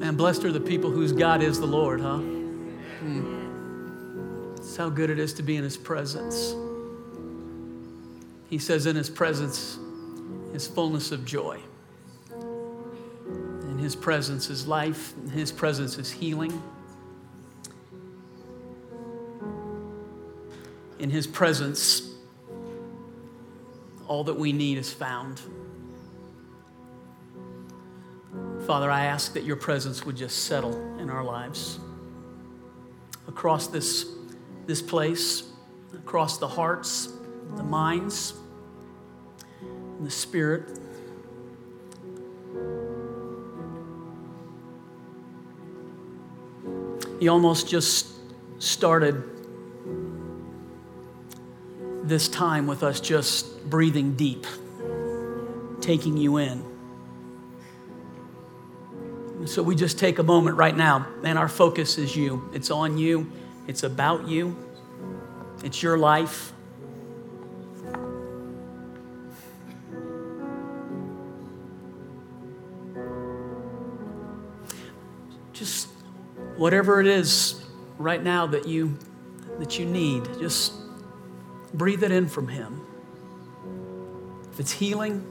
Man, blessed are the people whose God is the Lord, huh? Hmm. It's how good it is to be in His presence. He says, in His presence is fullness of joy. In His presence is life, in His presence is healing. In His presence, all that we need is found. Father, I ask that your presence would just settle in our lives. Across this, this place, across the hearts, the minds, and the spirit. He almost just started this time with us just breathing deep, taking you in. So we just take a moment right now, and our focus is you. It's on you, it's about you, it's your life. Just whatever it is right now that you that you need, just breathe it in from him. If it's healing,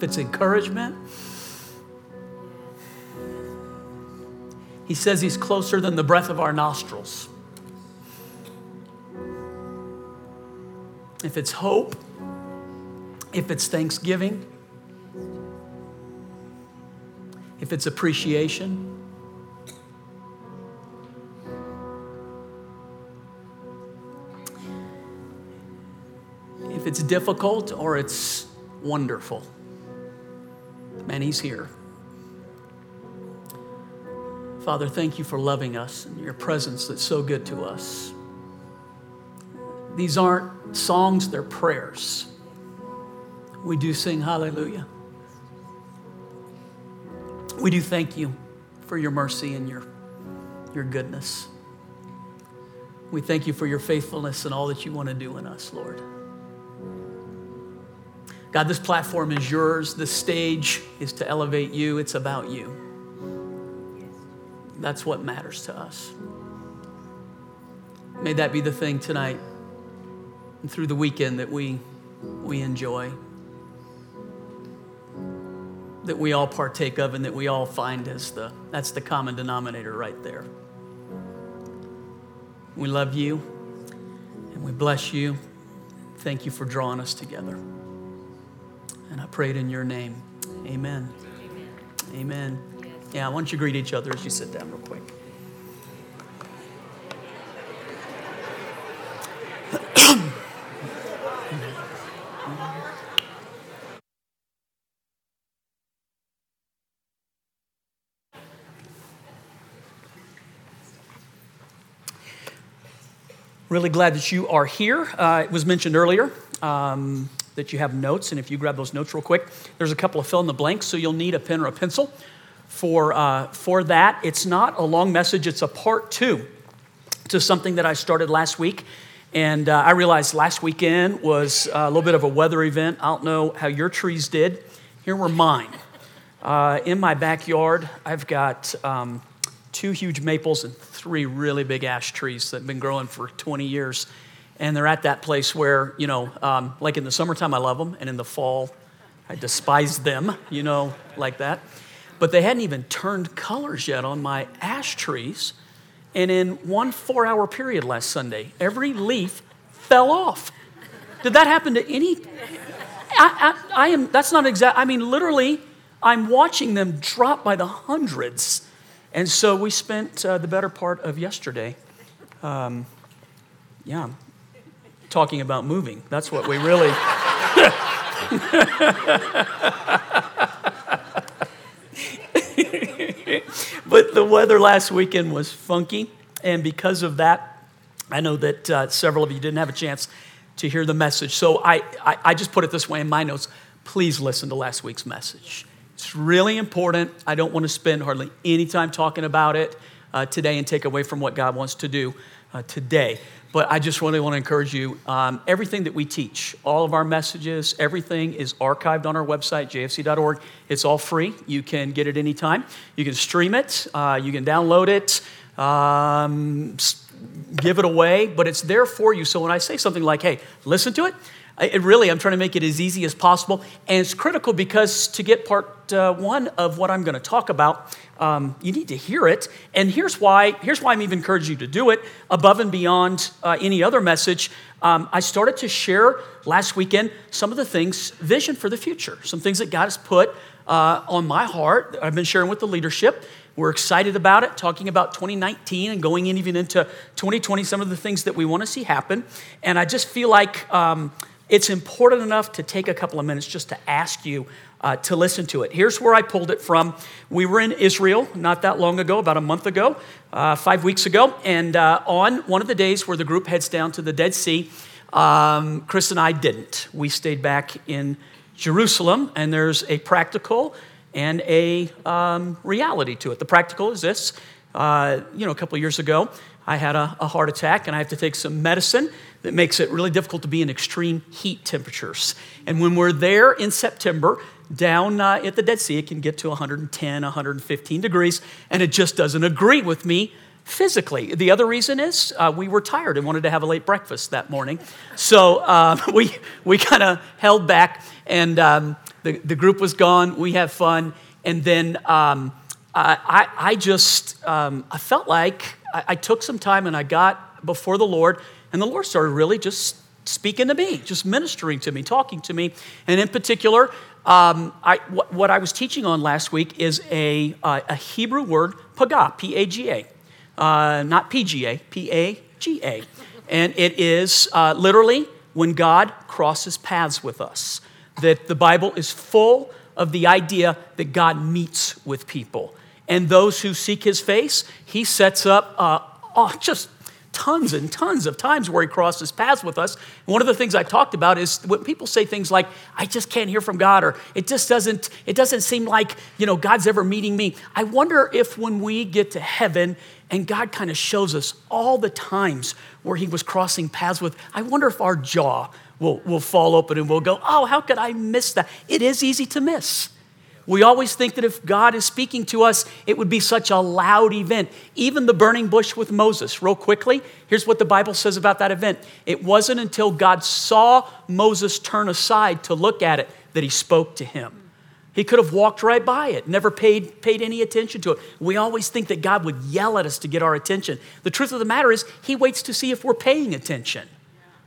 if it's encouragement. He says he's closer than the breath of our nostrils. If it's hope, if it's thanksgiving, if it's appreciation, if it's difficult or it's wonderful. Man, He's here. Father, thank you for loving us and your presence that's so good to us. These aren't songs, they're prayers. We do sing hallelujah. We do thank you for your mercy and your, your goodness. We thank you for your faithfulness and all that you want to do in us, Lord. God, this platform is yours. This stage is to elevate you. It's about you. That's what matters to us. May that be the thing tonight and through the weekend that we, we enjoy, that we all partake of, and that we all find as the that's the common denominator right there. We love you and we bless you. Thank you for drawing us together. And I pray it in your name. Amen. Amen. Yeah, why don't you greet each other as you sit down, real quick. really glad that you are here. Uh, it was mentioned earlier. Um, that you have notes. And if you grab those notes real quick, there's a couple of fill in the blanks, so you'll need a pen or a pencil for, uh, for that. It's not a long message, it's a part two to something that I started last week. And uh, I realized last weekend was a little bit of a weather event. I don't know how your trees did. Here were mine. Uh, in my backyard, I've got um, two huge maples and three really big ash trees that have been growing for 20 years and they're at that place where you know um, like in the summertime i love them and in the fall i despise them you know like that. But they hadn't even turned colors yet on my ash trees. And in one four hour period last sunday every leaf fell off. Did that happen to any? I, I, I am that's not exact i mean literally i'm watching them drop by the hundreds. And so we spent uh, the better part of yesterday um, yeah, talking about moving. That's what we really. but the weather last weekend was funky, and because of that, I know that uh, several of you didn't have a chance to hear the message. So I, I, I just put it this way in my notes please listen to last week's message. It's really important. I don't want to spend hardly any time talking about it uh, today and take away from what God wants to do uh, today. But I just really want to encourage you. Um, everything that we teach, all of our messages, everything is archived on our website, jfc.org. It's all free. You can get it anytime. You can stream it, uh, you can download it, um, give it away, but it's there for you. So when I say something like, hey, listen to it, it really, I'm trying to make it as easy as possible. And it's critical because to get part uh, one of what I'm going to talk about, um, you need to hear it. And here's why, here's why I'm even encouraging you to do it above and beyond uh, any other message. Um, I started to share last weekend some of the things, vision for the future, some things that God has put uh, on my heart. I've been sharing with the leadership. We're excited about it, talking about 2019 and going in even into 2020, some of the things that we want to see happen. And I just feel like um, it's important enough to take a couple of minutes just to ask you uh, to listen to it. Here's where I pulled it from. We were in Israel not that long ago, about a month ago, uh, five weeks ago, and uh, on one of the days where the group heads down to the Dead Sea, um, Chris and I didn't. We stayed back in Jerusalem, and there's a practical and a um, reality to it. The practical is this. Uh, you know, a couple years ago, I had a, a heart attack, and I have to take some medicine that makes it really difficult to be in extreme heat temperatures. And when we're there in September, down uh, at the Dead Sea, it can get to 110, 115 degrees, and it just doesn't agree with me physically. The other reason is uh, we were tired and wanted to have a late breakfast that morning. So uh, we, we kind of held back, and um, the, the group was gone. We had fun. And then um, I, I just, um, I felt like I, I took some time and I got before the Lord and the Lord started really just speaking to me, just ministering to me, talking to me. And in particular, um, I, what, what, I was teaching on last week is a, uh, a Hebrew word, paga, P A G A, uh, not P G A, P A G A. And it is uh, literally when God crosses paths with us. That the Bible is full of the idea that God meets with people. And those who seek his face, he sets up uh, oh, just tons and tons of times where he crosses paths with us. One of the things I talked about is when people say things like, I just can't hear from God, or it just doesn't, it doesn't seem like, you know, God's ever meeting me. I wonder if when we get to heaven and God kind of shows us all the times where he was crossing paths with, I wonder if our jaw will, will fall open and we'll go, oh, how could I miss that? It is easy to miss. We always think that if God is speaking to us, it would be such a loud event. Even the burning bush with Moses, real quickly, here's what the Bible says about that event. It wasn't until God saw Moses turn aside to look at it that he spoke to him. He could have walked right by it, never paid, paid any attention to it. We always think that God would yell at us to get our attention. The truth of the matter is, He waits to see if we're paying attention.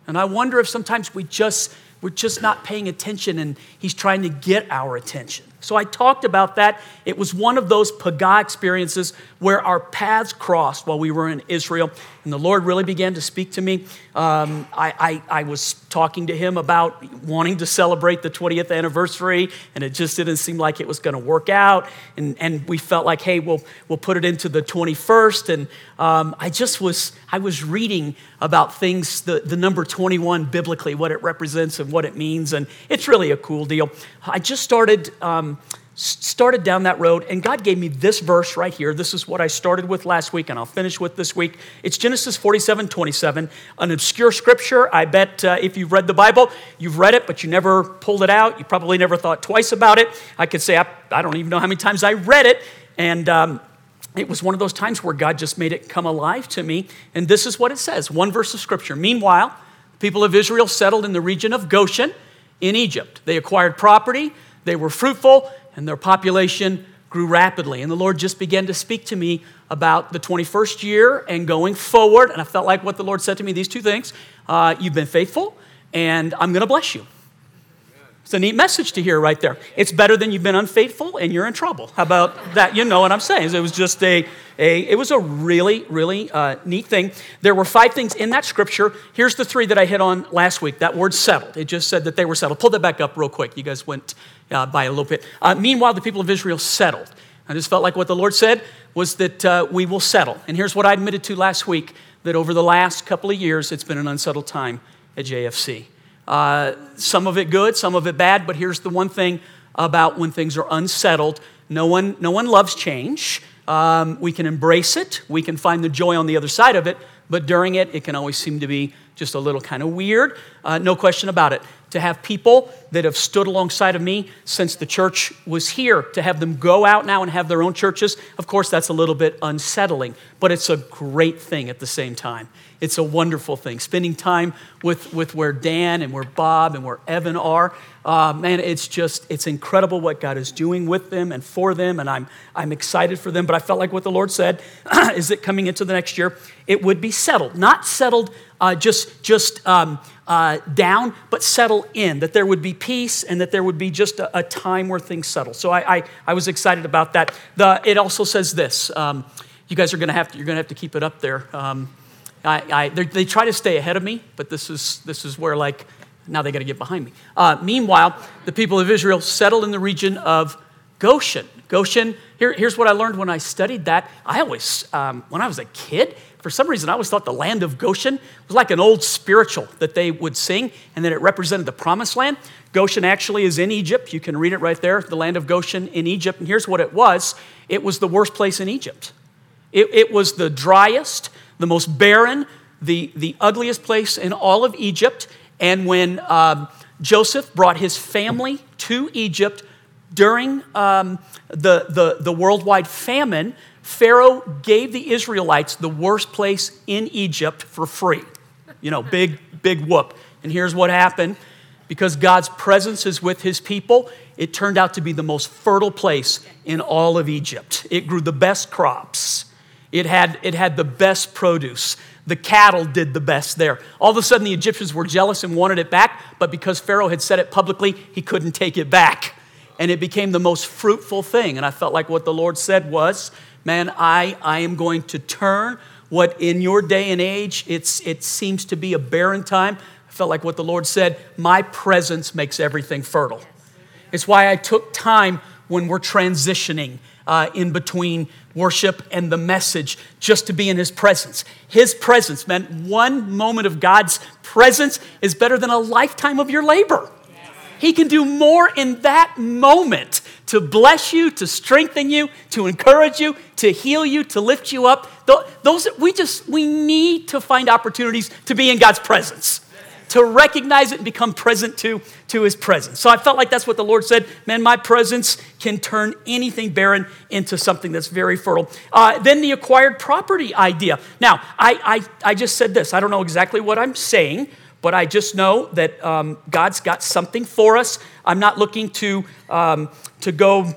And I wonder if sometimes we just, we're just not paying attention and He's trying to get our attention. So I talked about that. It was one of those Paga experiences where our paths crossed while we were in Israel, and the Lord really began to speak to me. Um, I, I, I, was talking to him about wanting to celebrate the 20th anniversary, and it just didn't seem like it was going to work out. And, and we felt like, hey, we'll, we'll put it into the 21st. And um, I just was, I was reading about things, the, the number 21 biblically, what it represents and what it means, and it's really a cool deal. I just started. Um, started down that road, and God gave me this verse right here. This is what I started with last week, and I'll finish with this week. It's Genesis 47 27, an obscure scripture. I bet uh, if you've read the Bible, you've read it, but you never pulled it out. You probably never thought twice about it. I could say, I, I don't even know how many times I read it, and um, it was one of those times where God just made it come alive to me. And this is what it says one verse of scripture. Meanwhile, the people of Israel settled in the region of Goshen in Egypt. They acquired property, they were fruitful, and their population grew rapidly. And the Lord just began to speak to me about the 21st year and going forward. And I felt like what the Lord said to me these two things uh, You've been faithful, and I'm going to bless you. It's a neat message to hear right there. It's better than you've been unfaithful and you're in trouble. How about that? You know what I'm saying. It was just a, a it was a really, really uh, neat thing. There were five things in that scripture. Here's the three that I hit on last week. That word settled. It just said that they were settled. Pull that back up real quick. You guys went uh, by a little bit. Uh, meanwhile, the people of Israel settled. I just felt like what the Lord said was that uh, we will settle. And here's what I admitted to last week that over the last couple of years, it's been an unsettled time at JFC. Uh, some of it good, some of it bad, but here's the one thing about when things are unsettled no one, no one loves change. Um, we can embrace it, we can find the joy on the other side of it, but during it, it can always seem to be just a little kind of weird. Uh, no question about it. To have people that have stood alongside of me since the church was here, to have them go out now and have their own churches, of course, that's a little bit unsettling, but it's a great thing at the same time. It's a wonderful thing. Spending time with, with where Dan and where Bob and where Evan are, uh, man, it's just, it's incredible what God is doing with them and for them, and I'm, I'm excited for them. But I felt like what the Lord said is that coming into the next year, it would be settled. Not settled uh, just, just um, uh, down, but settle in, that there would be peace and that there would be just a, a time where things settle. So I, I, I, was excited about that. The, it also says this. Um, you guys are going to have to, you're going to have to keep it up there. Um, I, I, they try to stay ahead of me, but this is, this is where, like, now they got to get behind me. Uh, meanwhile, the people of Israel settled in the region of Goshen. Goshen, here, here's what I learned when I studied that. I always, um, when I was a kid, for some reason, I always thought the land of Goshen was like an old spiritual that they would sing, and that it represented the promised land. Goshen actually is in Egypt. You can read it right there, the land of Goshen in Egypt. And here's what it was it was the worst place in Egypt. It, it was the driest, the most barren, the, the ugliest place in all of Egypt. And when um, Joseph brought his family to Egypt during um, the, the, the worldwide famine, Pharaoh gave the Israelites the worst place in Egypt for free. You know, big, big whoop. And here's what happened because God's presence is with his people, it turned out to be the most fertile place in all of Egypt. It grew the best crops, it had, it had the best produce. The cattle did the best there. All of a sudden, the Egyptians were jealous and wanted it back, but because Pharaoh had said it publicly, he couldn't take it back. And it became the most fruitful thing. And I felt like what the Lord said was, man, I, I am going to turn what in your day and age it's, it seems to be a barren time. I felt like what the Lord said, my presence makes everything fertile. It's why I took time when we're transitioning uh, in between worship and the message just to be in his presence. His presence meant one moment of God's presence is better than a lifetime of your labor. He can do more in that moment to bless you, to strengthen you, to encourage you, to heal you, to lift you up. Those we just we need to find opportunities to be in God's presence to recognize it and become present to, to his presence. So I felt like that's what the Lord said. Man, my presence can turn anything barren into something that's very fertile. Uh, then the acquired property idea. Now, I, I, I just said this. I don't know exactly what I'm saying, but I just know that um, God's got something for us. I'm not looking to, um, to go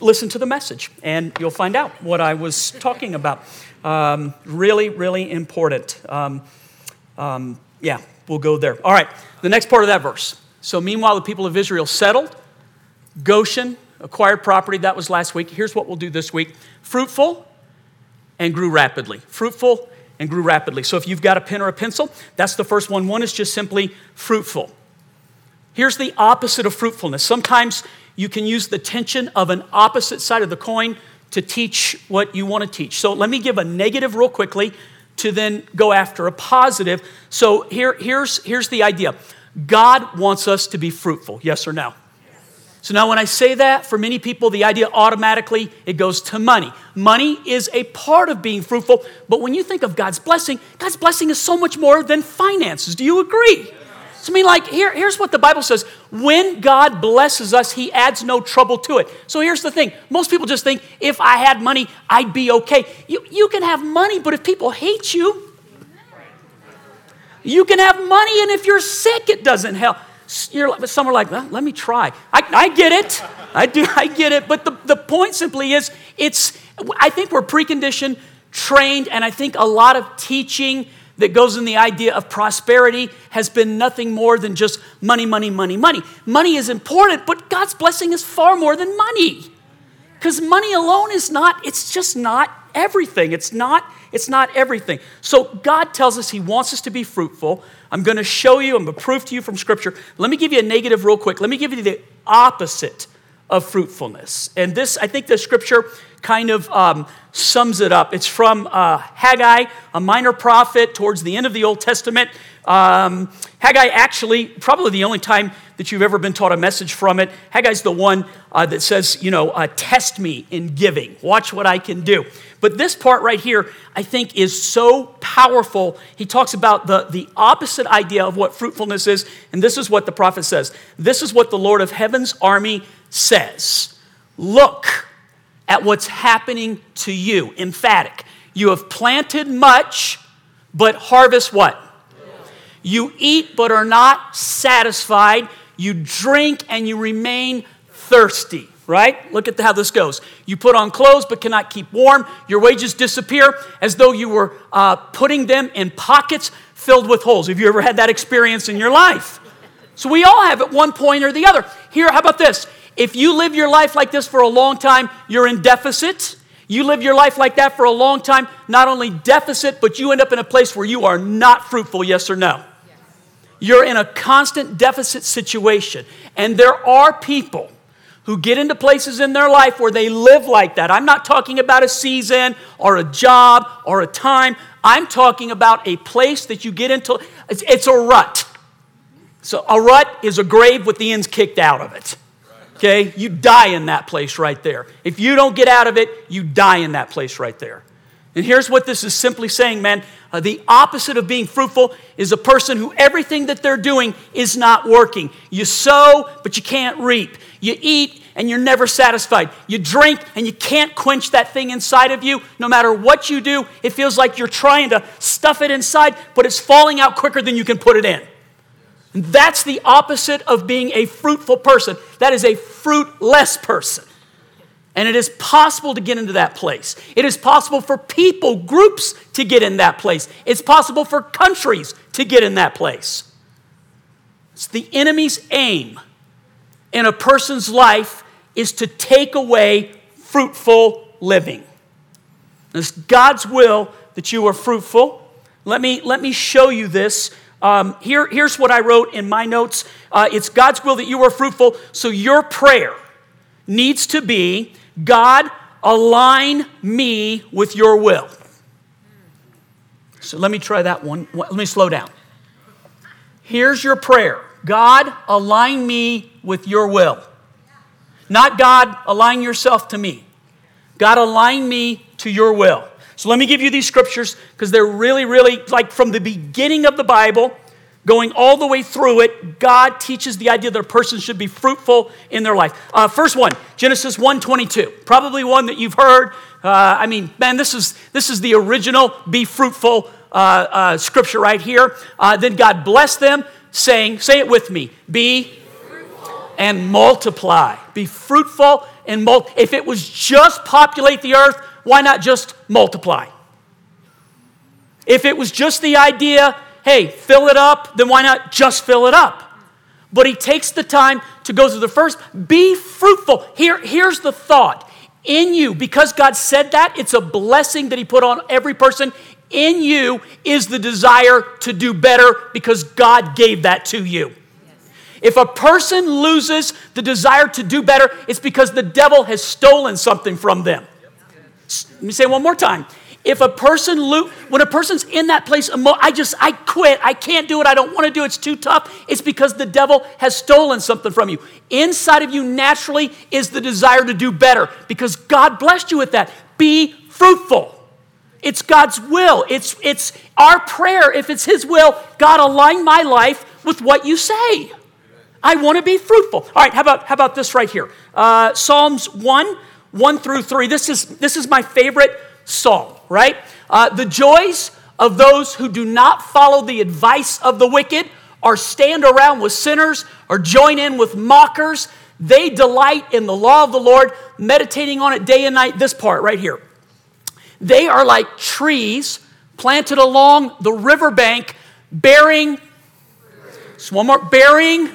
listen to the message, and you'll find out what I was talking about. Um, really, really important. Um, um, yeah, we'll go there. All right, the next part of that verse. So, meanwhile, the people of Israel settled, Goshen, acquired property, that was last week. Here's what we'll do this week fruitful and grew rapidly. Fruitful and grew rapidly. So, if you've got a pen or a pencil, that's the first one. One is just simply fruitful. Here's the opposite of fruitfulness. Sometimes you can use the tension of an opposite side of the coin to teach what you want to teach. So, let me give a negative real quickly to then go after a positive. So here, here's, here's the idea God wants us to be fruitful, yes or no? So now when I say that, for many people, the idea automatically it goes to money. Money is a part of being fruitful, but when you think of God's blessing, God's blessing is so much more than finances. Do you agree? I mean, like, here, here's what the Bible says when God blesses us, He adds no trouble to it. So, here's the thing most people just think if I had money, I'd be okay. You, you can have money, but if people hate you, you can have money, and if you're sick, it doesn't help. You're, some are like, well, let me try. I, I get it. I do. I get it. But the, the point simply is, it's. I think we're preconditioned, trained, and I think a lot of teaching that goes in the idea of prosperity has been nothing more than just money, money, money, money. Money is important, but God's blessing is far more than money. Because money alone is not, it's just not everything. It's not, it's not everything. So God tells us He wants us to be fruitful. I'm going to show you, I'm going to prove to you from Scripture. Let me give you a negative real quick. Let me give you the opposite of fruitfulness. And this, I think the Scripture kind of um, sums it up. It's from uh, Haggai, a minor prophet towards the end of the Old Testament. Um, Haggai actually, probably the only time that you've ever been taught a message from it. Haggai's the one uh, that says, you know, uh, test me in giving. Watch what I can do. But this part right here, I think, is so powerful. He talks about the, the opposite idea of what fruitfulness is. And this is what the prophet says This is what the Lord of heaven's army says Look at what's happening to you. Emphatic. You have planted much, but harvest what? You eat but are not satisfied. You drink and you remain thirsty, right? Look at how this goes. You put on clothes but cannot keep warm. Your wages disappear as though you were uh, putting them in pockets filled with holes. Have you ever had that experience in your life? So we all have at one point or the other. Here, how about this? If you live your life like this for a long time, you're in deficit. You live your life like that for a long time, not only deficit, but you end up in a place where you are not fruitful, yes or no? You're in a constant deficit situation. And there are people who get into places in their life where they live like that. I'm not talking about a season or a job or a time. I'm talking about a place that you get into. It's, a rut. So a rut is a grave with the ends kicked out of it. Okay? You die in that place right there. If you don't get out of it, you die in that place right there. And here's what this is simply saying, man. Uh, the opposite of being fruitful is a person who everything that they're doing is not working. You sow, but you can't reap. You eat, and you're never satisfied. You drink, and you can't quench that thing inside of you. No matter what you do, it feels like you're trying to stuff it inside, but it's falling out quicker than you can put it in. That's the opposite of being a fruitful person. That is a fruitless person. And it is possible to get into that place. It is possible for people, groups to get in that place. It's possible for countries to get in that place. It's the enemy's aim in a person's life is to take away fruitful living. It's God's will that you are fruitful. Let me, let me show you this. Um, here, here's what I wrote in my notes uh, it's God's will that you are fruitful, so your prayer needs to be God, align me with your will. So let me try that one. Let me slow down. Here's your prayer God, align me with your will. Not God, align yourself to me. God, align me to your will. So let me give you these scriptures because they're really, really like from the beginning of the Bible going all the way through it, God teaches the idea that a person should be fruitful in their life. Uh, first one, Genesis 1.22, probably one that you've heard. Uh, I mean, man, this is, this is the original be fruitful uh, uh scripture right here. Uh, then God blessed them, saying, say it with me, be and multiply. Be fruitful and multiply. If it was just populate the earth, why not just multiply? If it was just the idea hey, fill it up, then why not just fill it up? But he takes the time to go through the first, be fruitful. Here, here's the thought. In you, because God said that, it's a blessing that he put on every person. In you is the desire to do better because God gave that to you. If a person loses the desire to do better, it's because the devil has stolen something from them. Let me say one more time. If a person, lo- when a person's in that place, I just, I quit, I can't do it, I don't want to do it, it's too tough, it's because the devil has stolen something from you. Inside of you naturally is the desire to do better because God blessed you with that. Be fruitful. It's God's will. It's, it's our prayer. If it's His will, God align my life with what you say. I want to be fruitful. All right, how about, how about this right here? Uh, Psalms 1, 1 through 3. This is, this is my favorite psalm right? Uh, the joys of those who do not follow the advice of the wicked or stand around with sinners or join in with mockers. They delight in the law of the Lord, meditating on it day and night. This part right here. They are like trees planted along the riverbank, bearing, one more, bearing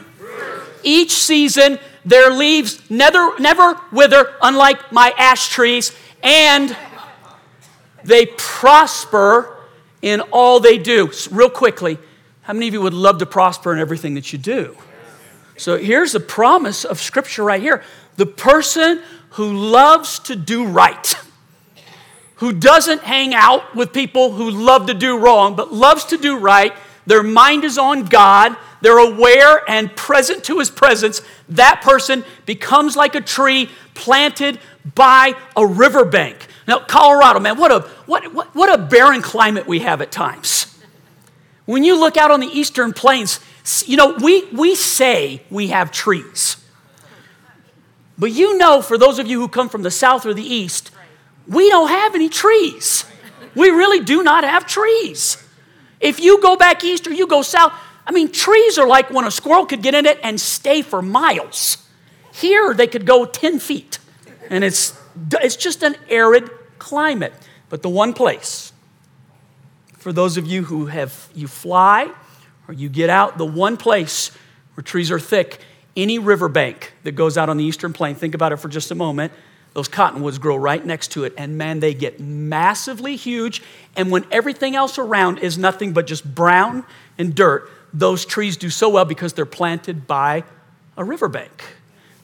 each season their leaves never, never wither, unlike my ash trees, and they prosper in all they do. So real quickly, how many of you would love to prosper in everything that you do? So here's the promise of Scripture right here the person who loves to do right, who doesn't hang out with people who love to do wrong, but loves to do right, their mind is on God, they're aware and present to His presence, that person becomes like a tree planted by a riverbank. Now, Colorado, man, what a, what, what, what a barren climate we have at times. When you look out on the eastern plains, you know, we, we say we have trees. But you know, for those of you who come from the south or the east, we don't have any trees. We really do not have trees. If you go back east or you go south, I mean, trees are like when a squirrel could get in it and stay for miles. Here, they could go 10 feet, and it's, it's just an arid climate. But the one place, for those of you who have, you fly or you get out, the one place where trees are thick, any riverbank that goes out on the eastern plain, think about it for just a moment, those cottonwoods grow right next to it, and man, they get massively huge. And when everything else around is nothing but just brown and dirt, those trees do so well because they're planted by a riverbank.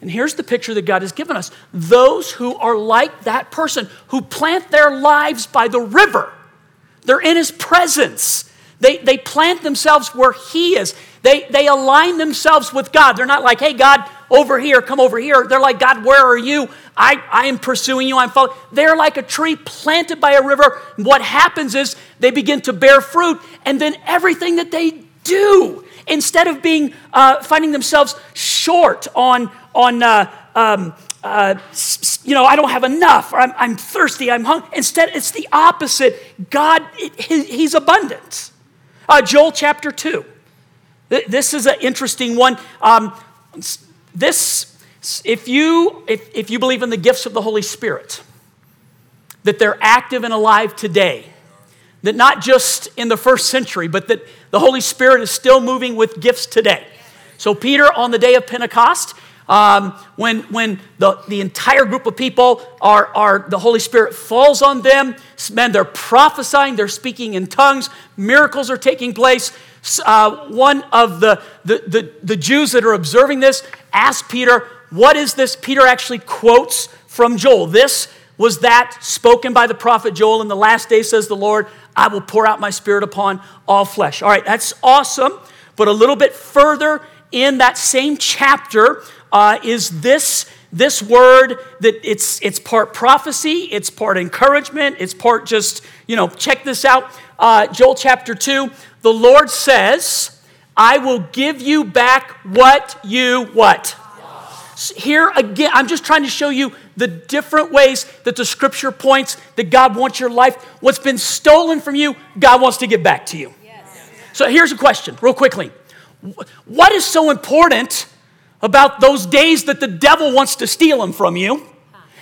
And here's the picture that God has given us those who are like that person who plant their lives by the river, they're in His presence. They, they plant themselves where He is. They, they align themselves with God. They're not like, hey, God, over here, come over here. They're like, God, where are you? I, I am pursuing you. I'm following. They're like a tree planted by a river. What happens is they begin to bear fruit, and then everything that they do, instead of being uh, finding themselves short on on uh, um, uh, you know I don't have enough or I'm, I'm thirsty I'm hungry. Instead, it's the opposite. God, it, He's abundant. Uh, Joel chapter two. This is an interesting one. Um, this, if you if, if you believe in the gifts of the Holy Spirit, that they're active and alive today that not just in the first century, but that the Holy Spirit is still moving with gifts today. So, Peter, on the day of Pentecost, um, when, when the, the entire group of people are, are, the Holy Spirit falls on them, man, they're prophesying, they're speaking in tongues, miracles are taking place. Uh, one of the, the, the, the Jews that are observing this asked Peter, What is this? Peter actually quotes from Joel. This was that spoken by the prophet Joel in the last day, says the Lord, I will pour out my spirit upon all flesh. All right, that's awesome. But a little bit further in that same chapter uh, is this, this word that it's, it's part prophecy, it's part encouragement, it's part just, you know, check this out. Uh, Joel chapter 2, the Lord says, I will give you back what you what? Here again, I'm just trying to show you the different ways that the scripture points that God wants your life. What's been stolen from you, God wants to give back to you. Yes. So here's a question, real quickly. What is so important about those days that the devil wants to steal them from you?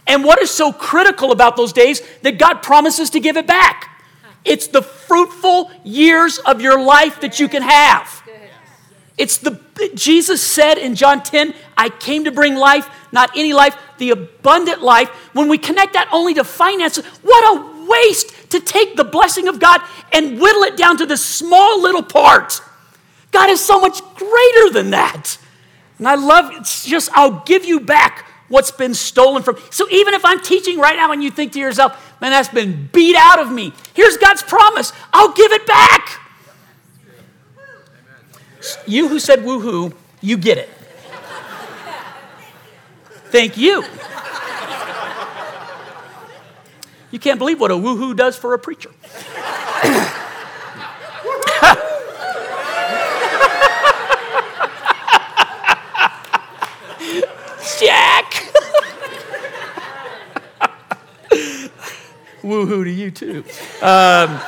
And what is so critical about those days that God promises to give it back? It's the fruitful years of your life that you can have. It's the Jesus said in John 10, I came to bring life, not any life, the abundant life. When we connect that only to finances, what a waste to take the blessing of God and whittle it down to this small little part. God is so much greater than that. And I love it's just I'll give you back what's been stolen from. So even if I'm teaching right now and you think to yourself, man, that's been beat out of me. Here's God's promise. I'll give it back. You who said woohoo, you get it. Thank you. You can't believe what a woohoo does for a preacher. Jack! Woohoo to you too. Um,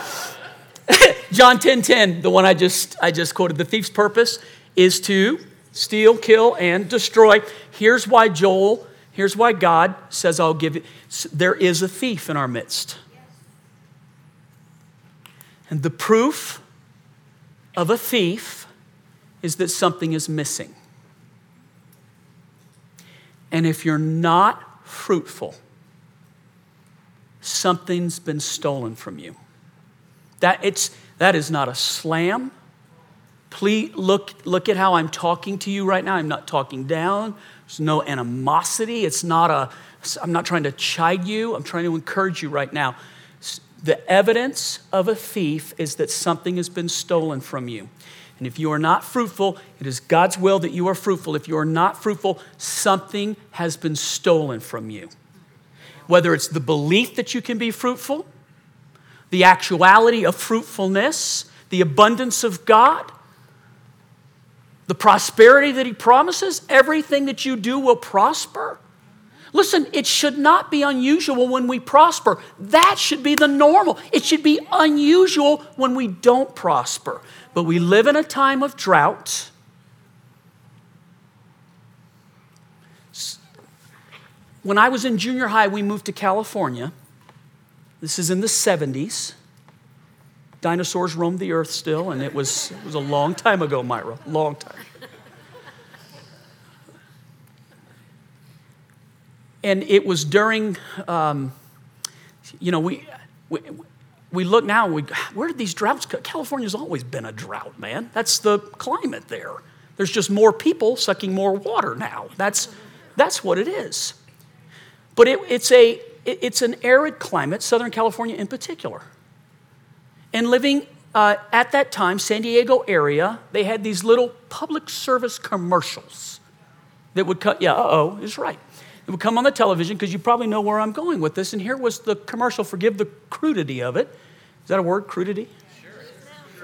John 10 10, the one I just, I just quoted, the thief's purpose is to steal, kill, and destroy. Here's why Joel, here's why God says, I'll give. There is a thief in our midst. And the proof of a thief is that something is missing. And if you're not fruitful, something's been stolen from you. That it's that is not a slam. Please look, look at how I'm talking to you right now. I'm not talking down. There's no animosity. It's not a, I'm not trying to chide you. I'm trying to encourage you right now. The evidence of a thief is that something has been stolen from you. And if you are not fruitful, it is God's will that you are fruitful. If you are not fruitful, something has been stolen from you. Whether it's the belief that you can be fruitful, the actuality of fruitfulness, the abundance of God, the prosperity that He promises, everything that you do will prosper. Listen, it should not be unusual when we prosper. That should be the normal. It should be unusual when we don't prosper. But we live in a time of drought. When I was in junior high, we moved to California. This is in the 70s. Dinosaurs roamed the earth still, and it was, it was a long time ago, Myra. Long time. and it was during, um, you know, we, we, we look now, we, where did these droughts come? California's always been a drought, man. That's the climate there. There's just more people sucking more water now. That's, that's what it is. But it, it's, a, it's an arid climate, Southern California in particular. And living uh, at that time, San Diego area, they had these little public service commercials that would cut, yeah, uh oh, is right. It would come on the television because you probably know where I'm going with this. And here was the commercial. Forgive the crudity of it. Is that a word, crudity? Sure.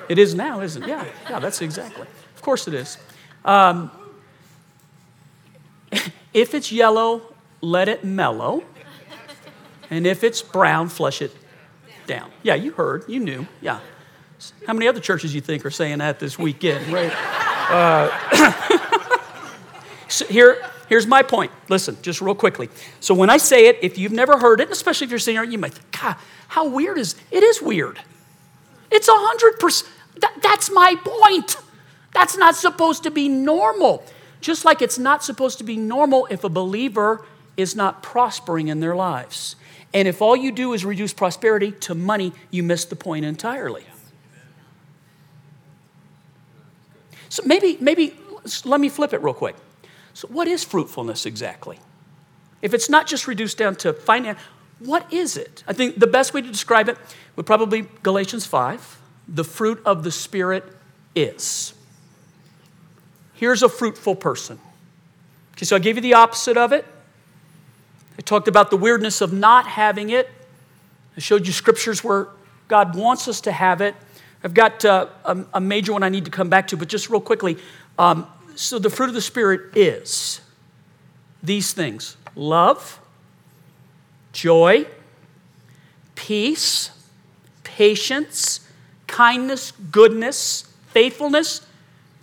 It is now, isn't it? Yeah, yeah, that's exactly. Of course it is. Um, if it's yellow, let it mellow. And if it's brown, flush it down. Yeah, you heard, you knew. Yeah. How many other churches you think are saying that this weekend, right? Uh, so here, Here's my point. Listen, just real quickly. So when I say it, if you've never heard it, especially if you're here, you might think, God, how weird is it? Is weird. It's a hundred percent. That's my point. That's not supposed to be normal. Just like it's not supposed to be normal if a believer is not prospering in their lives. And if all you do is reduce prosperity to money, you miss the point entirely. So maybe, maybe let me flip it real quick. So, what is fruitfulness exactly? If it's not just reduced down to finance, what is it? I think the best way to describe it would probably Galatians 5. The fruit of the Spirit is. Here's a fruitful person. Okay, so I gave you the opposite of it. I talked about the weirdness of not having it. I showed you scriptures where God wants us to have it. I've got uh, a, a, major one I need to come back to, but just real quickly um, so the fruit of the Spirit is these things love, joy, peace, patience, kindness, goodness, faithfulness,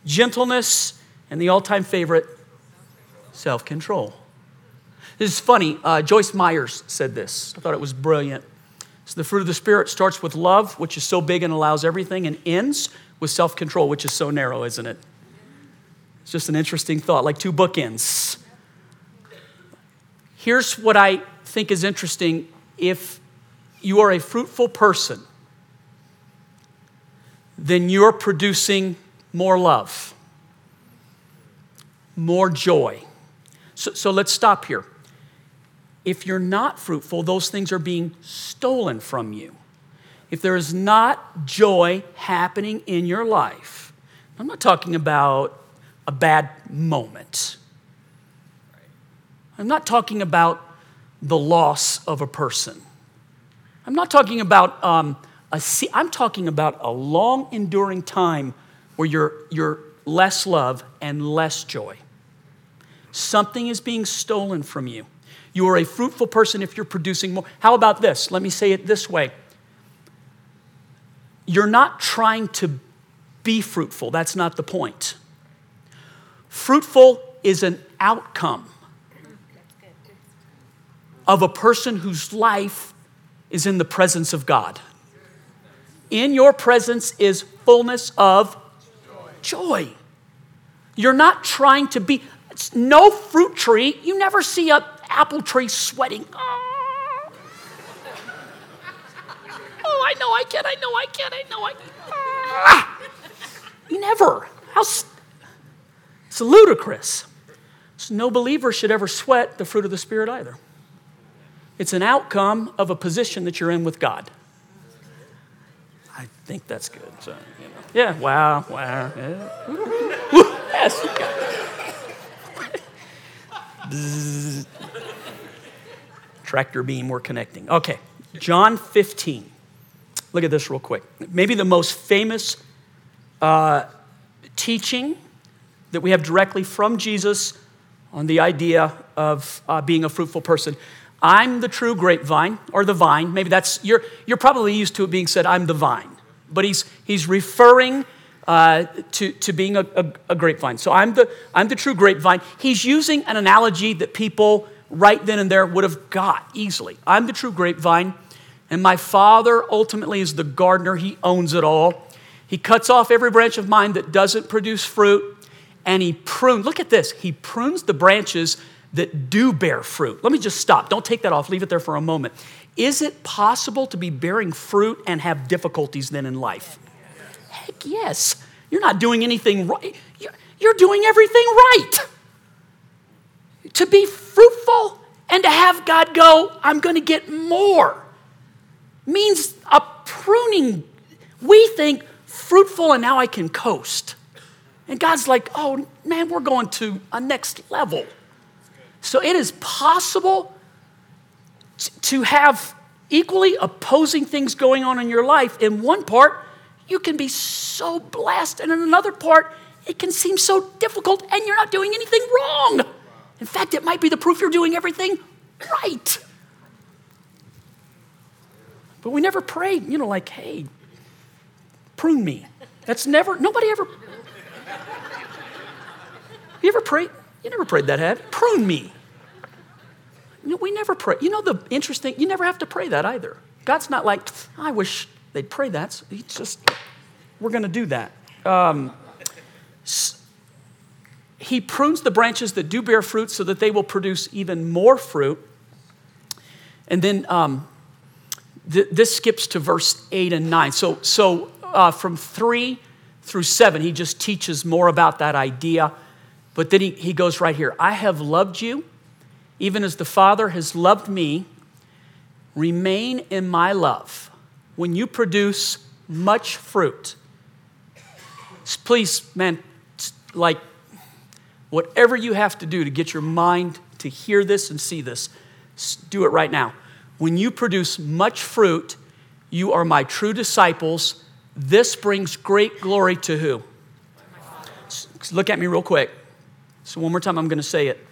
gentleness, and the all time favorite, self control. This is funny. Uh, Joyce Myers said this. I thought it was brilliant. So the fruit of the Spirit starts with love, which is so big and allows everything, and ends with self control, which is so narrow, isn't it? It's just an interesting thought, like two bookends. Here's what I think is interesting if you are a fruitful person, then you're producing more love, more joy. So, so let's stop here. If you're not fruitful, those things are being stolen from you. If there is not joy happening in your life, I'm not talking about a bad moment. I'm not talking about the loss of a person. I'm not talking about um, a. I'm talking about a long enduring time where you're, you're less love and less joy. Something is being stolen from you. You are a fruitful person if you're producing more. How about this? Let me say it this way You're not trying to be fruitful, that's not the point. Fruitful is an outcome of a person whose life is in the presence of God. In your presence is fullness of joy. You're not trying to be, It's no fruit tree, you never see an apple tree sweating. Oh, oh I know I can, I know I can, I know I can. Ah. Never. How, it's ludicrous. So no believer should ever sweat the fruit of the Spirit either. It's an outcome of a position that you're in with God. I think that's good. So, you know. Yeah, wow, wow. Yeah. yes. Tractor beam, we're connecting. Okay, John 15. Look at this real quick. Maybe the most famous uh, teaching that we have directly from Jesus on the idea of uh, being a fruitful person. I'm the true grapevine, or the vine. Maybe that's, you're, you're probably used to it being said, I'm the vine. But he's, he's referring uh, to, to being a, a, a, grapevine. So I'm the, I'm the true grapevine. He's using an analogy that people right then and there would have got easily. I'm the true grapevine, and my father ultimately is the gardener. He owns it all. He cuts off every branch of mine that doesn't produce fruit, and he prunes. Look at this. He prunes the branches that do bear fruit. Let me just stop. Don't take that off. Leave it there for a moment. Is it possible to be bearing fruit and have difficulties then in life? Heck yes. You're not doing anything right. You're doing everything right. To be fruitful and to have God go, I'm going to get more, means a pruning. We think fruitful and now I can coast. And God's like, oh man, we're going to a next level. So it is possible to have equally opposing things going on in your life. In one part, you can be so blessed, and in another part, it can seem so difficult and you're not doing anything wrong. In fact, it might be the proof you're doing everything right. But we never pray, you know, like, hey, prune me. That's never, nobody ever. You ever pray? You never prayed that, have Prune me. You we never pray. You know the interesting, you never have to pray that either. God's not like, I wish they'd pray that. So he's just, we're going to do that. Um, he prunes the branches that do bear fruit so that they will produce even more fruit. And then um, th- this skips to verse 8 and 9. So, so uh, from 3 through 7, he just teaches more about that idea. But then he, he goes right here I have loved you, even as the Father has loved me. Remain in my love. When you produce much fruit, please, man, like whatever you have to do to get your mind to hear this and see this, do it right now. When you produce much fruit, you are my true disciples. This brings great glory to who? Look at me real quick. So, one more time, I'm going to say it.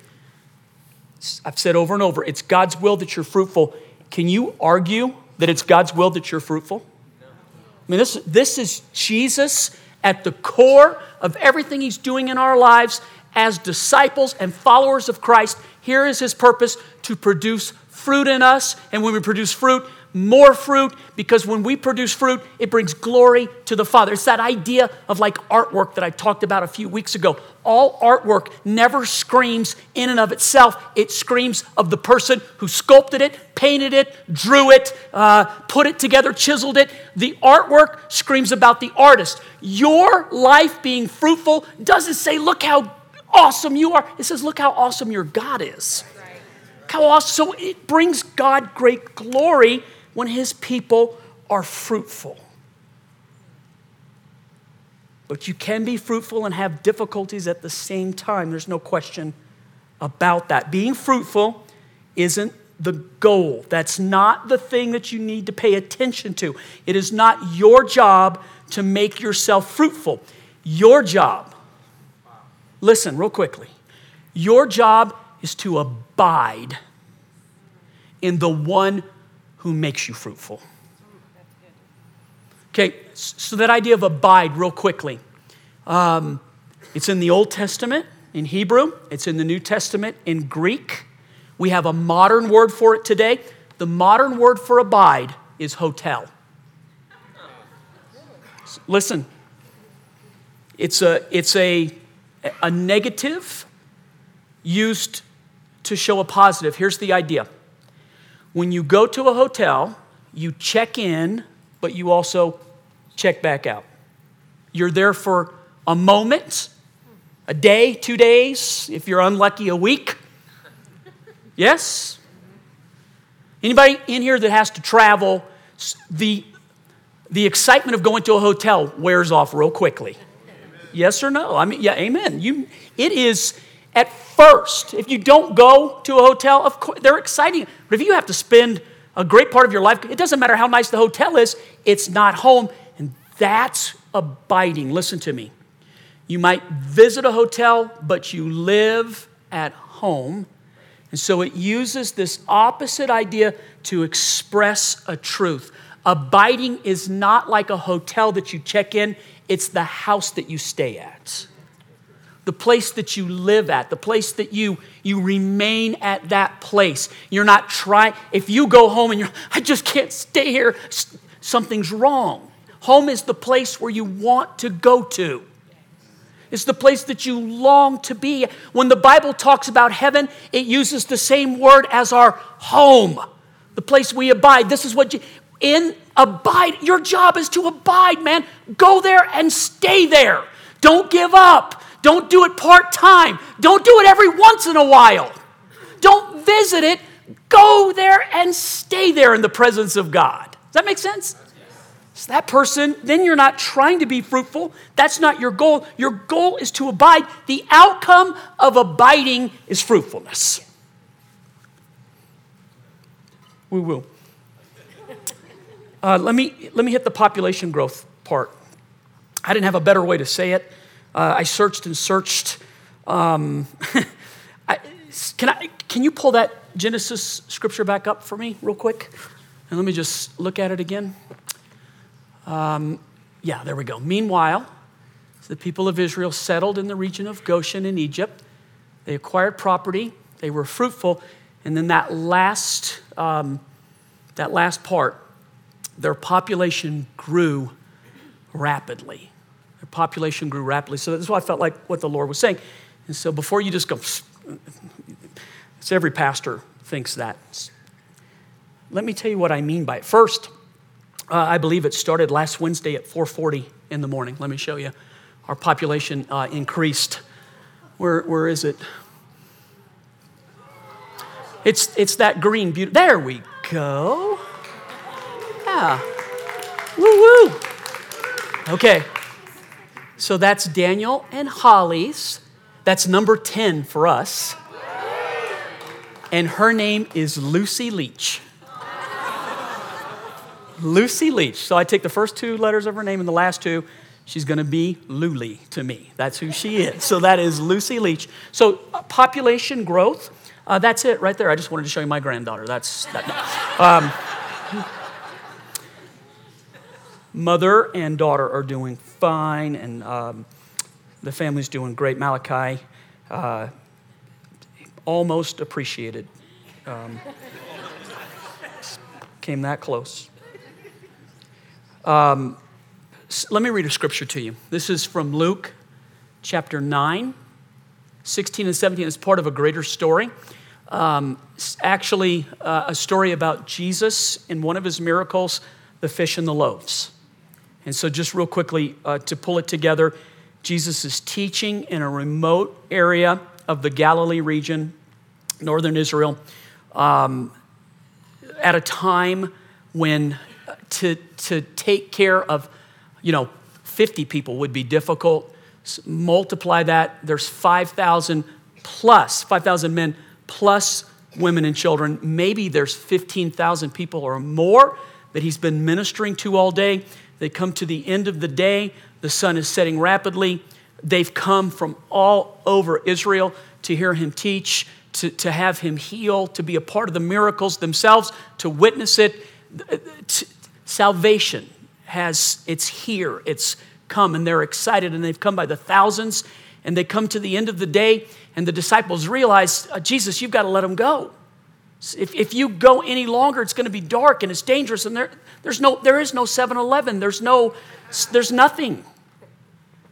I've said over and over it's God's will that you're fruitful. Can you argue that it's God's will that you're fruitful? I mean, this, this is Jesus at the core of everything he's doing in our lives as disciples and followers of Christ. Here is his purpose to produce fruit in us. And when we produce fruit, more fruit because when we produce fruit, it brings glory to the Father. It's that idea of like artwork that I talked about a few weeks ago. All artwork never screams in and of itself, it screams of the person who sculpted it, painted it, drew it, uh, put it together, chiseled it. The artwork screams about the artist. Your life being fruitful doesn't say, look how awesome you are. It says, look how awesome your God is. How awesome. So it brings God great glory when his people are fruitful. But you can be fruitful and have difficulties at the same time. There's no question about that. Being fruitful isn't the goal. That's not the thing that you need to pay attention to. It is not your job to make yourself fruitful. Your job, listen real quickly, your job is to abide in the one who makes you fruitful. Okay, so that idea of abide, real quickly. Um, it's in the Old Testament in Hebrew, it's in the New Testament in Greek. We have a modern word for it today. The modern word for abide is hotel. Listen, it's a, it's a, a negative used to show a positive. Here's the idea when you go to a hotel, you check in, but you also check back out. You're there for a moment, a day, two days, if you're unlucky, a week. Yes? Anybody in here that has to travel, the, the excitement of going to a hotel wears off real quickly. Yes or no? I mean, yeah, amen. You, it is at first. If you don't go to a hotel, of course, they're exciting. But if you have to spend a great part of your life, it doesn't matter how nice the hotel is, it's not home. And that's abiding. Listen to me. You might visit a hotel, but you live at home. And so it uses this opposite idea to express a truth. Abiding is not like a hotel that you check in, it's the house that you stay at. The place that you live at, the place that you, you remain at that place. You're not trying, if you go home and you're, I just can't stay here, something's wrong. Home is the place where you want to go to. It's the place that you long to be. When the Bible talks about heaven, it uses the same word as our home, the place we abide. This is what you, in abide, your job is to abide, man. Go there and stay there. Don't give up. Don't do it part time. Don't do it every once in a while. Don't visit it. Go there and stay there in the presence of God. Does that make sense? So that person, then you're not trying to be fruitful. That's not your goal. Your goal is to abide. The outcome of abiding is fruitfulness. We will. Uh, let, me, let me hit the population growth part. I didn't have a better way to say it. Uh, I searched and searched. Um, I, can, I, can you pull that Genesis scripture back up for me, real quick? And let me just look at it again. Um, yeah, there we go. Meanwhile, the people of Israel settled in the region of Goshen in Egypt. They acquired property, they were fruitful, and then that last, um, that last part, their population grew rapidly. Their population grew rapidly. So that's why I felt like what the Lord was saying. And so before you just go, it's every pastor thinks that. Let me tell you what I mean by it. First, uh, I believe it started last Wednesday at 4:40 in the morning. Let me show you. Our population uh, increased. Where, where is it? It's, it's that green beauty. There we go. Yeah. Woo woo. Okay. So that's Daniel and Holly's. That's number 10 for us. And her name is Lucy Leach. Lucy Leach. So I take the first two letters of her name and the last two. She's going to be Luli to me. That's who she is. So that is Lucy Leach. So uh, population growth. Uh, that's it right there. I just wanted to show you my granddaughter. That's that. Um, mother and daughter are doing fine, and um, the family's doing great. Malachi, uh, almost appreciated. Um, came that close. Um, let me read a scripture to you. This is from Luke chapter 9, 16 and 17. It's part of a greater story. Um, actually, uh, a story about Jesus in one of his miracles, the fish and the loaves. And so, just real quickly uh, to pull it together, Jesus is teaching in a remote area of the Galilee region, northern Israel, um, at a time when to, to take care of, you know, 50 people would be difficult. Multiply that, there's 5,000 plus, 5,000 men plus women and children. Maybe there's 15,000 people or more that he's been ministering to all day. They come to the end of the day, the sun is setting rapidly. They've come from all over Israel to hear him teach, to, to have him heal, to be a part of the miracles themselves, to witness it. Salvation has, it's here, it's come, and they're excited, and they've come by the thousands, and they come to the end of the day, and the disciples realize, uh, Jesus, you've got to let them go. If, if you go any longer, it's going to be dark and it's dangerous, and there, there's no, there is no 7 Eleven, there's, no, there's nothing.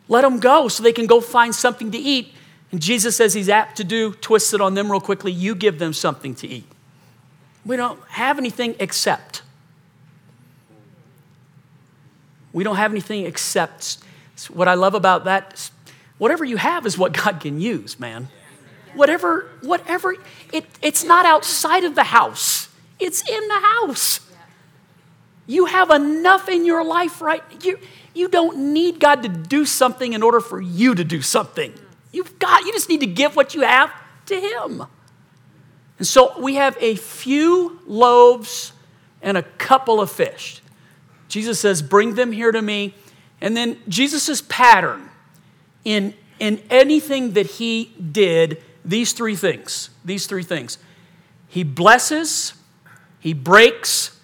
Let them go so they can go find something to eat. And Jesus says he's apt to do, twists it on them real quickly. You give them something to eat. We don't have anything except. We don't have anything except what I love about that, whatever you have is what God can use, man. Whatever, whatever, it, it's not outside of the house, it's in the house. You have enough in your life, right? You, you don't need God to do something in order for you to do something. You've got, you just need to give what you have to Him. And so we have a few loaves and a couple of fish. Jesus says, Bring them here to me. And then Jesus' pattern in, in anything that he did, these three things, these three things. He blesses, he breaks,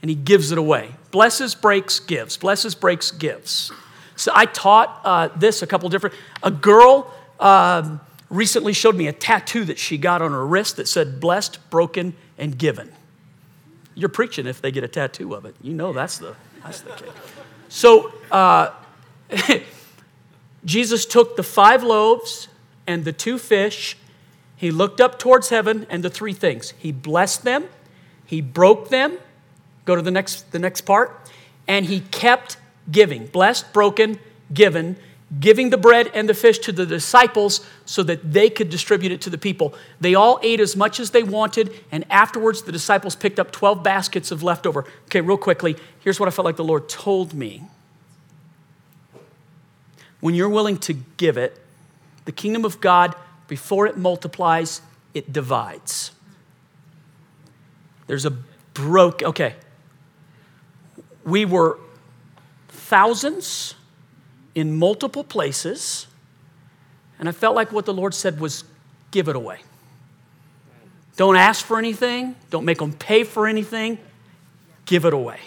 and he gives it away. Blesses, breaks, gives. Blesses, breaks, gives. So I taught uh, this a couple different. A girl uh, recently showed me a tattoo that she got on her wrist that said blessed, broken, and given. You're preaching if they get a tattoo of it. You know that's the, that's the case. So uh, Jesus took the five loaves and the two fish. He looked up towards heaven and the three things. He blessed them, he broke them. Go to the next, the next part. And he kept giving. Blessed, broken, given giving the bread and the fish to the disciples so that they could distribute it to the people. They all ate as much as they wanted, and afterwards the disciples picked up 12 baskets of leftover. Okay, real quickly, here's what I felt like the Lord told me. When you're willing to give it, the kingdom of God, before it multiplies, it divides. There's a broke, okay. We were thousands in multiple places, and I felt like what the Lord said was give it away. Don't ask for anything, don't make them pay for anything, give it away.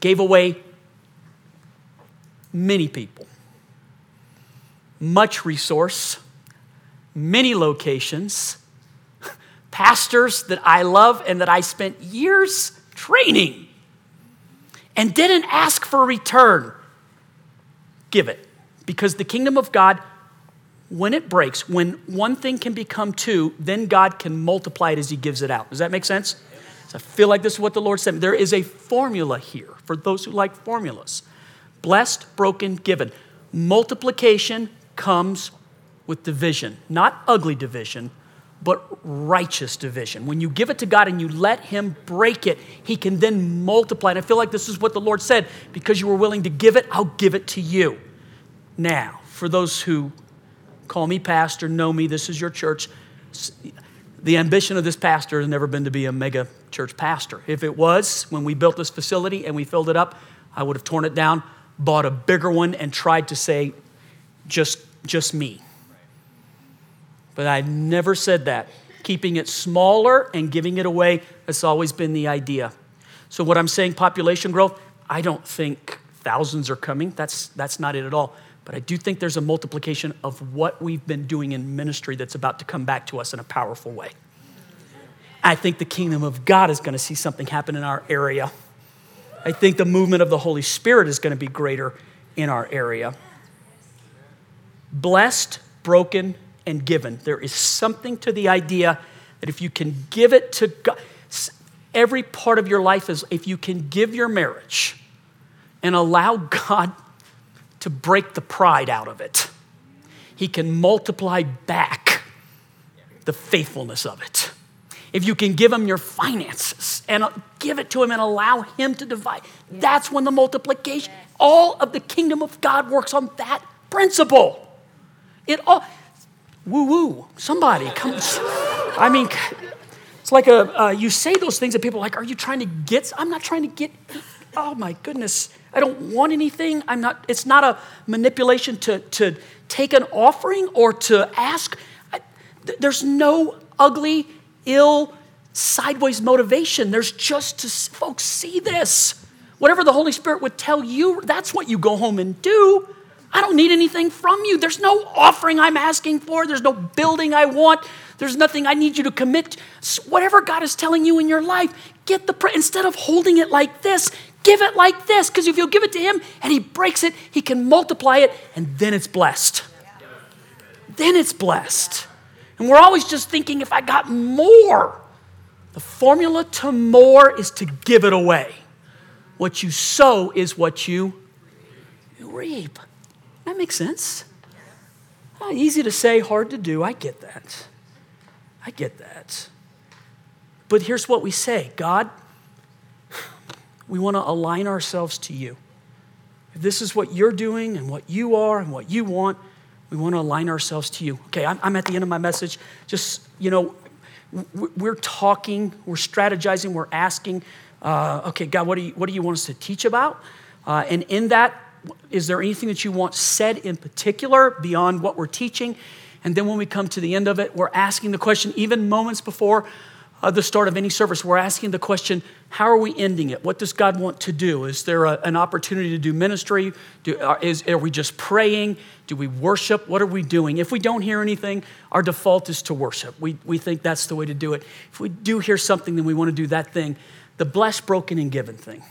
Gave away many people, much resource, many locations, pastors that I love and that I spent years training and didn't ask for return give it. Because the kingdom of God, when it breaks, when one thing can become two, then God can multiply it as He gives it out. Does that make sense? So I feel like this is what the Lord said. There is a formula here for those who like formulas blessed, broken, given. Multiplication comes with division, not ugly division, but righteous division. When you give it to God and you let Him break it, He can then multiply. And I feel like this is what the Lord said because you were willing to give it, I'll give it to you. Now, for those who call me pastor, know me, this is your church. The ambition of this pastor has never been to be a mega church pastor. If it was, when we built this facility and we filled it up, I would have torn it down, bought a bigger one, and tried to say, just, just me. But I've never said that. Keeping it smaller and giving it away has always been the idea. So, what I'm saying, population growth, I don't think thousands are coming. That's, that's not it at all. But I do think there's a multiplication of what we've been doing in ministry that's about to come back to us in a powerful way. I think the kingdom of God is going to see something happen in our area. I think the movement of the Holy Spirit is going to be greater in our area. Blessed, broken, and given. There is something to the idea that if you can give it to God, every part of your life is if you can give your marriage and allow God to break the pride out of it, He can multiply back the faithfulness of it. If you can give Him your finances and uh, give it to Him and allow Him to divide, that's when the multiplication, all of the kingdom of God works on that principle. It all, woo woo. Somebody comes. I mean, it's like a, uh, you say those things and people are like, are you trying to get? I'm not trying to get. Oh my goodness. I don't want anything. I'm not, it's not a manipulation to, to take an offering or to ask. I, there's no ugly, ill, sideways motivation. There's just to, folks, see this. Whatever the Holy Spirit would tell you, that's what you go home and do. I don't need anything from you. There's no offering I'm asking for. There's no building I want. There's nothing I need you to commit. Whatever God is telling you in your life, get the prayer. Instead of holding it like this, give it like this. Because if you'll give it to Him and He breaks it, He can multiply it, and then it's blessed. Then it's blessed. And we're always just thinking if I got more. The formula to more is to give it away. What you sow is what you reap. That makes sense. Uh, easy to say, hard to do. I get that. I get that. But here's what we say God, we want to align ourselves to you. If this is what you're doing and what you are and what you want, we want to align ourselves to you. Okay, I'm, I'm at the end of my message. Just, you know, we're talking, we're strategizing, we're asking, uh, okay, God, what do, you, what do you want us to teach about? Uh, and in that, is there anything that you want said in particular beyond what we're teaching? And then when we come to the end of it, we're asking the question, even moments before uh, the start of any service, we're asking the question, how are we ending it? What does God want to do? Is there a, an opportunity to do ministry? Do, are, is, are we just praying? Do we worship? What are we doing? If we don't hear anything, our default is to worship. We, we think that's the way to do it. If we do hear something, then we want to do that thing, the blessed, broken, and given thing.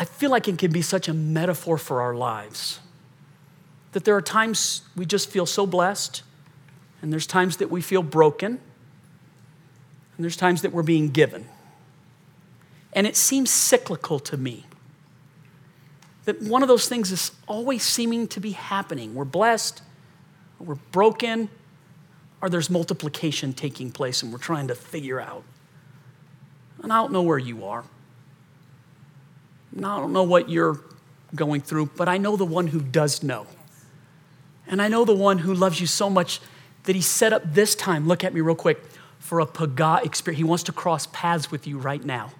I feel like it can be such a metaphor for our lives. That there are times we just feel so blessed, and there's times that we feel broken, and there's times that we're being given. And it seems cyclical to me. That one of those things is always seeming to be happening. We're blessed, we're broken, or there's multiplication taking place and we're trying to figure out. And I don't know where you are. I don't know what you're going through, but I know the one who does know. And I know the one who loves you so much that he set up this time, look at me real quick, for a paga experience. He wants to cross paths with you right now.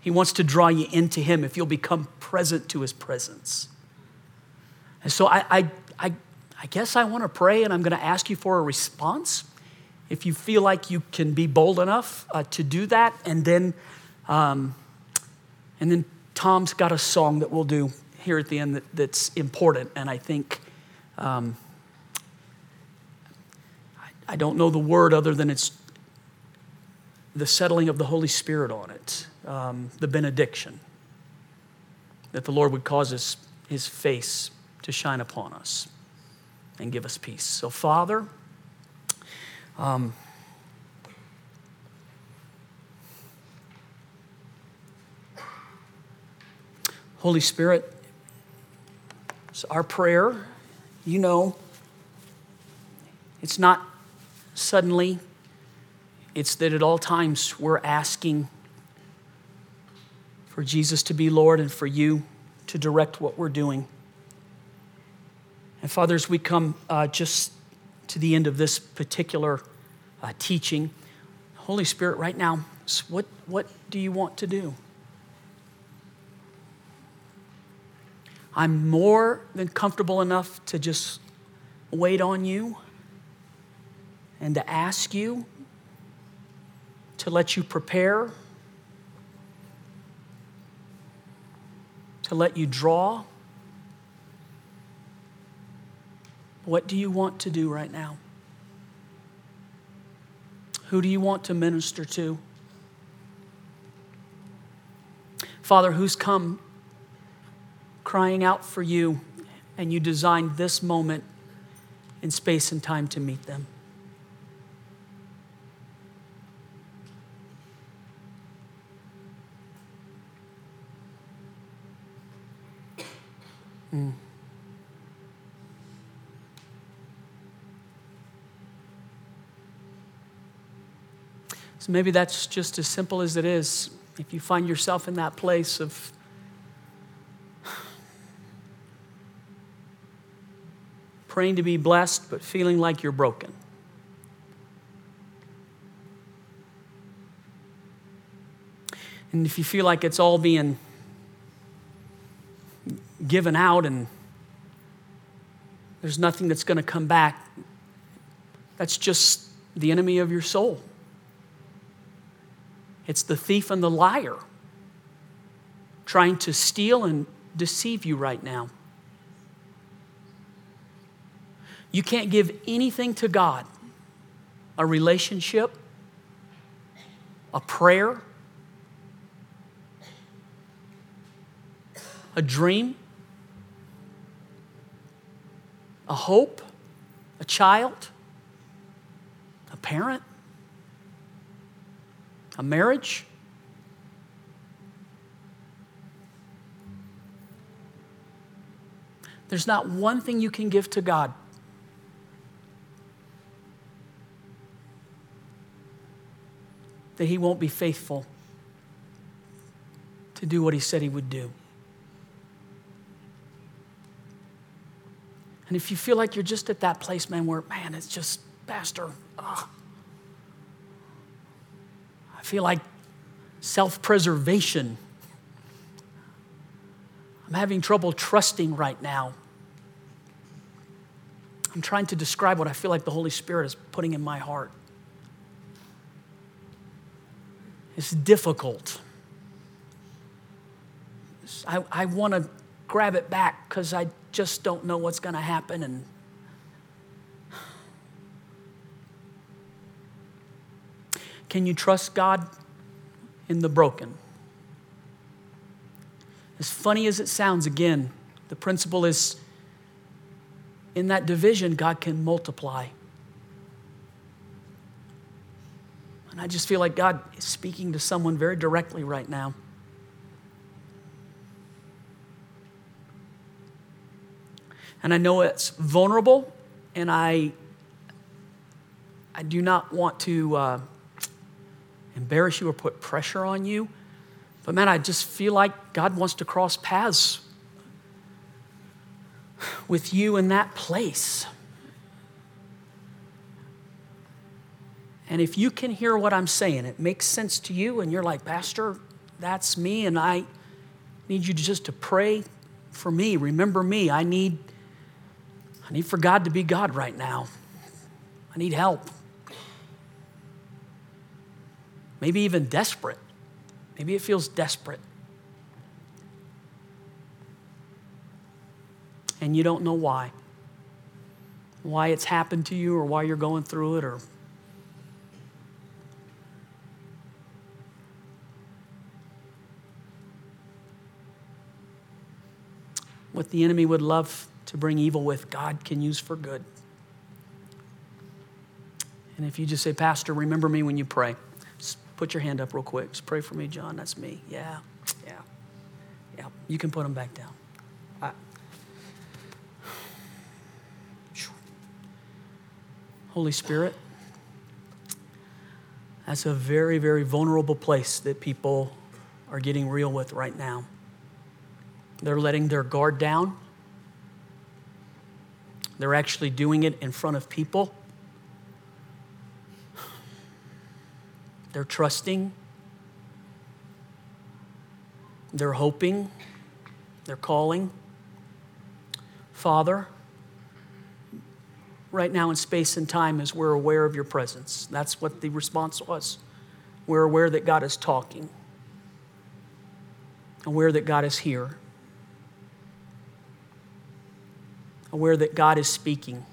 He wants to draw you into him if you'll become present to his presence. And so I, I, I, I guess I want to pray and I'm going to ask you for a response. If you feel like you can be bold enough uh, to do that, and then um, and then Tom's got a song that we'll do here at the end that, that's important, and I think um, I, I don't know the word other than it's the settling of the Holy Spirit on it, um, the benediction, that the Lord would cause his, his face to shine upon us and give us peace. So, Father, um, Holy Spirit, it's our prayer. You know, it's not suddenly, it's that at all times we're asking for Jesus to be Lord and for you to direct what we're doing. And fathers, we come uh, just to the end of this particular uh, teaching. Holy Spirit, right now, what, what do you want to do? I'm more than comfortable enough to just wait on you and to ask you to let you prepare, to let you draw. What do you want to do right now? Who do you want to minister to? Father, who's come crying out for you, and you designed this moment in space and time to meet them. Mm. So maybe that's just as simple as it is. If you find yourself in that place of praying to be blessed, but feeling like you're broken. And if you feel like it's all being given out and there's nothing that's going to come back, that's just the enemy of your soul. It's the thief and the liar trying to steal and deceive you right now. You can't give anything to God a relationship, a prayer, a dream, a hope, a child, a parent, a marriage. There's not one thing you can give to God that He won't be faithful to do what He said He would do. And if you feel like you're just at that place, man, where, man, it's just, Pastor, ugh, I feel like self preservation. I'm having trouble trusting right now. I'm trying to describe what I feel like the Holy Spirit is putting in my heart. It's difficult. I, I want to grab it back because I just don't know what's going to happen. And can you trust God in the broken? As funny as it sounds, again, the principle is in that division, God can multiply. And I just feel like God is speaking to someone very directly right now. And I know it's vulnerable, and I, I do not want to uh, embarrass you or put pressure on you. But man, I just feel like God wants to cross paths with you in that place. And if you can hear what I'm saying, it makes sense to you, and you're like, Pastor, that's me, and I need you just to pray for me. Remember me. I need I need for God to be God right now. I need help. Maybe even desperate. Maybe it feels desperate. And you don't know why. Why it's happened to you or why you're going through it or what the enemy would love to bring evil with, God can use for good. And if you just say, Pastor, remember me when you pray, just put your hand up real quick. Just pray for me, John. That's me. Yeah, yeah, yeah. You can put them back down. I, Holy Spirit, that's a very, very vulnerable place that people are getting real with right now. They're letting their guard down. They're actually doing it in front of people. They're trusting. They're hoping. They're calling. Father, right now in space and time, as we're aware of your presence, that's what the response was. We're aware that God is talking, aware that God is here. Aware that God is speaking.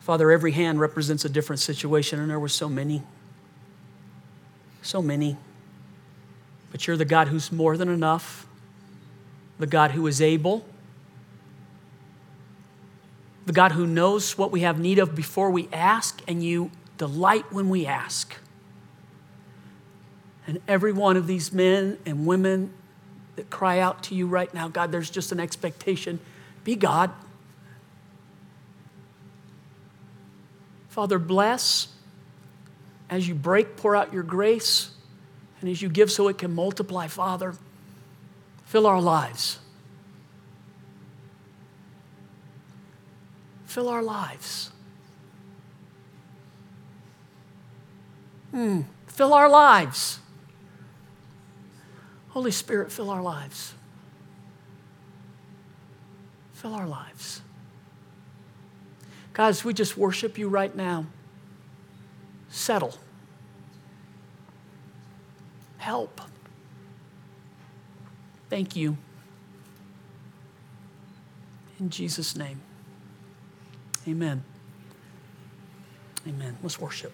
Father, every hand represents a different situation, and there were so many. So many. But you're the God who's more than enough, the God who is able, the God who knows what we have need of before we ask, and you delight when we ask. And every one of these men and women that cry out to you right now. God, there's just an expectation. Be God. Father, bless as you break, pour out your grace, and as you give so it can multiply, Father, fill our lives. Fill our lives. Hmm. Fill our lives. Holy Spirit, fill our lives. Fill our lives. Guys, we just worship you right now. Settle. Help. Thank you. In Jesus' name. Amen. Amen. Let's worship.